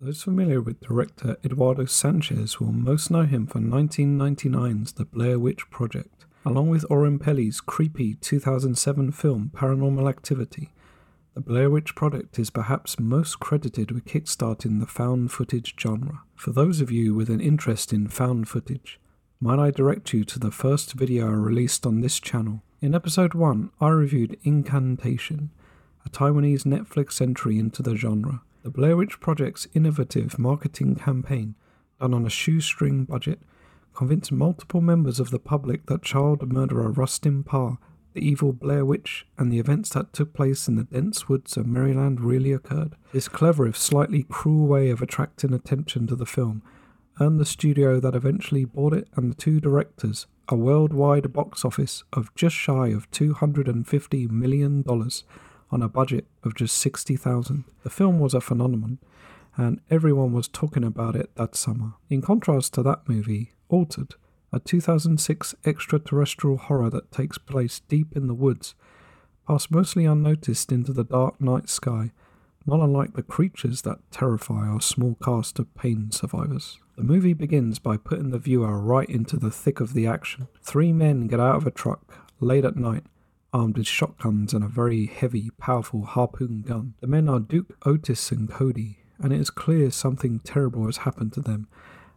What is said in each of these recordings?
Those familiar with director Eduardo Sanchez will most know him for 1999's The Blair Witch Project, along with Oren Peli's creepy 2007 film Paranormal Activity. The Blair Witch Project is perhaps most credited with kickstarting the found footage genre. For those of you with an interest in found footage, might I direct you to the first video released on this channel. In episode 1, I reviewed Incantation, a Taiwanese Netflix entry into the genre. The Blair Witch Project's innovative marketing campaign, done on a shoestring budget, convinced multiple members of the public that child murderer Rustin Parr, the evil Blair Witch, and the events that took place in the dense woods of Maryland really occurred. This clever, if slightly cruel way of attracting attention to the film earned the studio that eventually bought it and the two directors a worldwide box office of just shy of $250 million on a budget of just 60,000. The film was a phenomenon, and everyone was talking about it that summer. In contrast to that movie, Altered, a 2006 extraterrestrial horror that takes place deep in the woods, passed mostly unnoticed into the dark night sky, not unlike the creatures that terrify our small cast of pain survivors. The movie begins by putting the viewer right into the thick of the action. Three men get out of a truck late at night armed with shotguns and a very heavy, powerful harpoon gun. The men are Duke, Otis, and Cody, and it is clear something terrible has happened to them,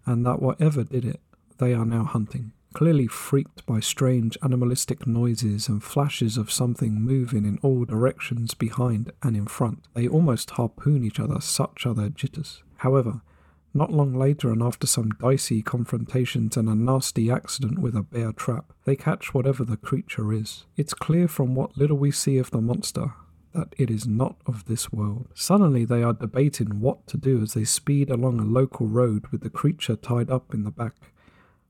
and that whatever did it, they are now hunting. Clearly freaked by strange animalistic noises and flashes of something moving in all directions behind and in front, they almost harpoon each other, such are their jitters. However, not long later, and after some dicey confrontations and a nasty accident with a bear trap, they catch whatever the creature is. It's clear from what little we see of the monster that it is not of this world. Suddenly, they are debating what to do as they speed along a local road with the creature tied up in the back.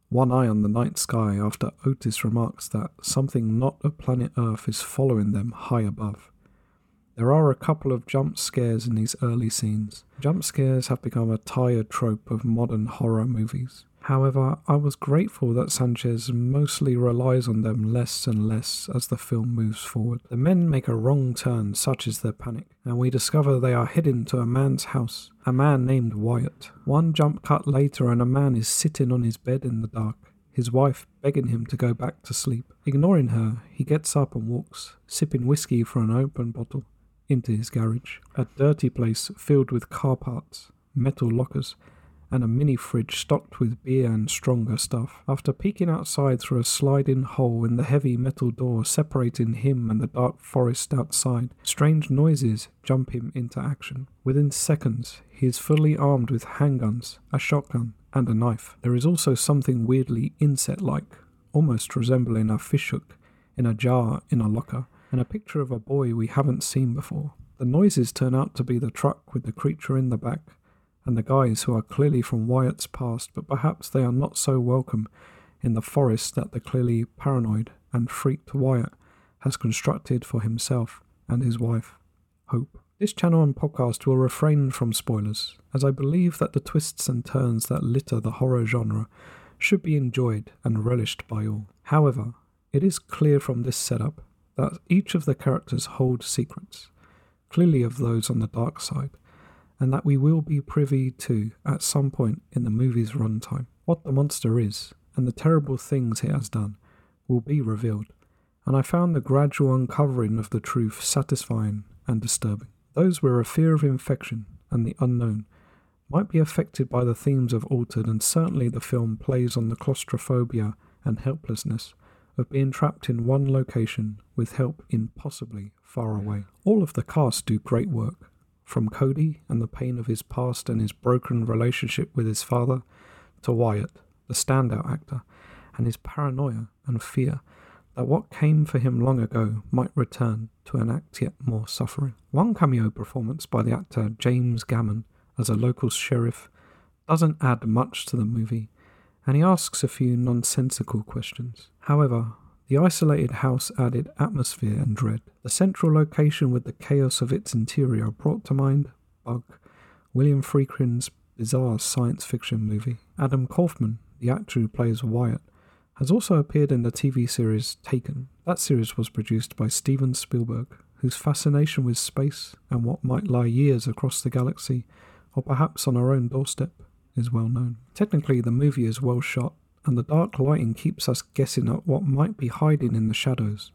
One eye on the night sky after Otis remarks that something not of planet Earth is following them high above. There are a couple of jump scares in these early scenes. Jump scares have become a tired trope of modern horror movies. However, I was grateful that Sanchez mostly relies on them less and less as the film moves forward. The men make a wrong turn, such is their panic, and we discover they are hidden to a man's house, a man named Wyatt. One jump cut later, and a man is sitting on his bed in the dark his wife begging him to go back to sleep. Ignoring her, he gets up and walks, sipping whiskey from an open bottle into his garage. A dirty place filled with car parts, metal lockers, and a mini fridge stocked with beer and stronger stuff. After peeking outside through a sliding hole in the heavy metal door separating him and the dark forest outside, strange noises jump him into action. Within seconds, he is fully armed with handguns, a shotgun, and a knife. There is also something weirdly insect like, almost resembling a fishhook, in a jar in a locker and a picture of a boy we haven't seen before. The noises turn out to be the truck with the creature in the back, and the guys who are clearly from Wyatt's past, but perhaps they are not so welcome in the forest that the clearly paranoid and freaked Wyatt has constructed for himself and his wife, Hope. This channel and podcast will refrain from spoilers, as I believe that the twists and turns that litter the horror genre should be enjoyed and relished by all. However, it is clear from this setup that each of the characters hold secrets, clearly of those on the dark side, and that we will be privy to at some point in the movie's runtime. What the monster is, and the terrible things it has done, will be revealed, and I found the gradual uncovering of the truth satisfying and disturbing. Those where a fear of infection and the unknown might be affected by the themes of Altered, and certainly the film plays on the claustrophobia and helplessness of being trapped in one location with help impossibly far away. All of the cast do great work, from Cody and the pain of his past and his broken relationship with his father, to Wyatt, the standout actor, and his paranoia and fear that what came for him long ago might return to enact yet more suffering. One cameo performance by the actor James Gammon as a local sheriff doesn't add much to the movie, and he asks a few nonsensical questions. However, the isolated house added atmosphere and dread. The central location with the chaos of its interior brought to mind Bug, William Friedkin's bizarre science fiction movie. Adam Kaufman, the actor who plays Wyatt, has also appeared in the TV series Taken. That series was produced by Steven Spielberg, whose fascination with space and what might lie years across the galaxy, or perhaps on our own doorstep, is well known. Technically, the movie is well shot, and the dark lighting keeps us guessing at what might be hiding in the shadows.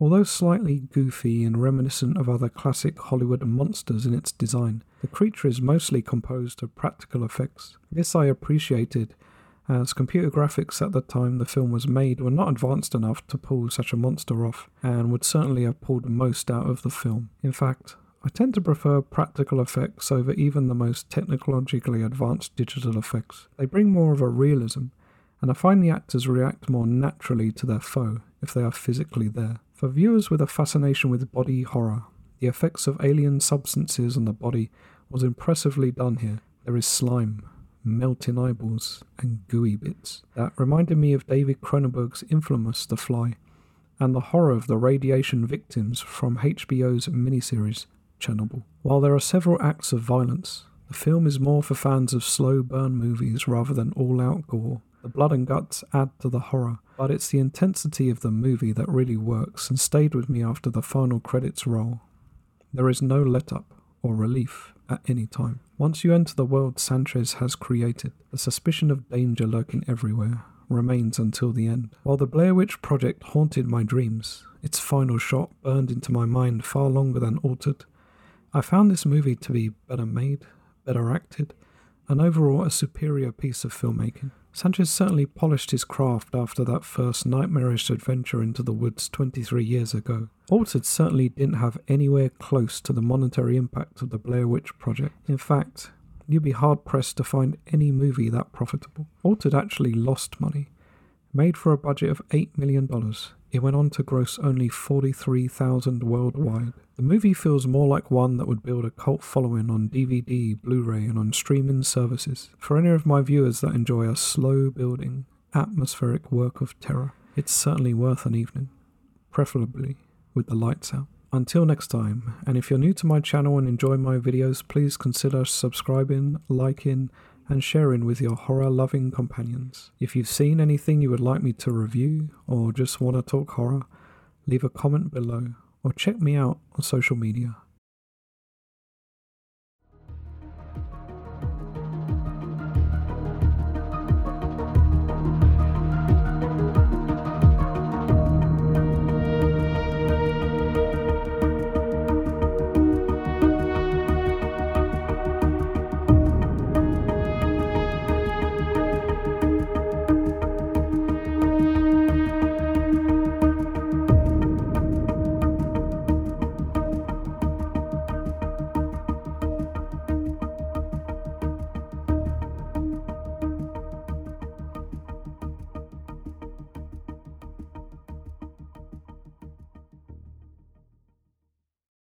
Although slightly goofy and reminiscent of other classic Hollywood monsters in its design, the creature is mostly composed of practical effects. This I appreciated, as computer graphics at the time the film was made were not advanced enough to pull such a monster off, and would certainly have pulled most out of the film. In fact, I tend to prefer practical effects over even the most technologically advanced digital effects. They bring more of a realism, and I find the actors react more naturally to their foe if they are physically there. For viewers with a fascination with body horror, the effects of alien substances on the body was impressively done here. There is slime, melting eyeballs, and gooey bits. That reminded me of David Cronenberg's infamous The Fly, and the horror of the radiation victims from HBO's miniseries Chernobyl. While there are several acts of violence, the film is more for fans of slow burn movies rather than all out gore. The blood and guts add to the horror, but it's the intensity of the movie that really works and stayed with me after the final credits roll. There is no let up or relief at any time. Once you enter the world Sanchez has created, the suspicion of danger lurking everywhere remains until the end. While the Blair Witch Project haunted my dreams, its final shot burned into my mind far longer than altered. I found this movie to be better made, better acted, and overall a superior piece of filmmaking. Sanchez certainly polished his craft after that first nightmarish adventure into the woods 23 years ago. Altered certainly didn't have anywhere close to the monetary impact of the Blair Witch Project. In fact, you'd be hard pressed to find any movie that profitable. Altered actually lost money. Made for a budget of $8 million, it went on to gross only 43,000 worldwide. The movie feels more like one that would build a cult following on DVD, Blu-ray and on streaming services. For any of my viewers that enjoy a slow building, atmospheric work of terror, it's certainly worth an evening, preferably with the lights out. Until next time, and if you're new to my channel and enjoy my videos, please consider subscribing, liking, and sharing with your horror loving companions. If you've seen anything you would like me to review or just want to talk horror, leave a comment below or check me out on social media.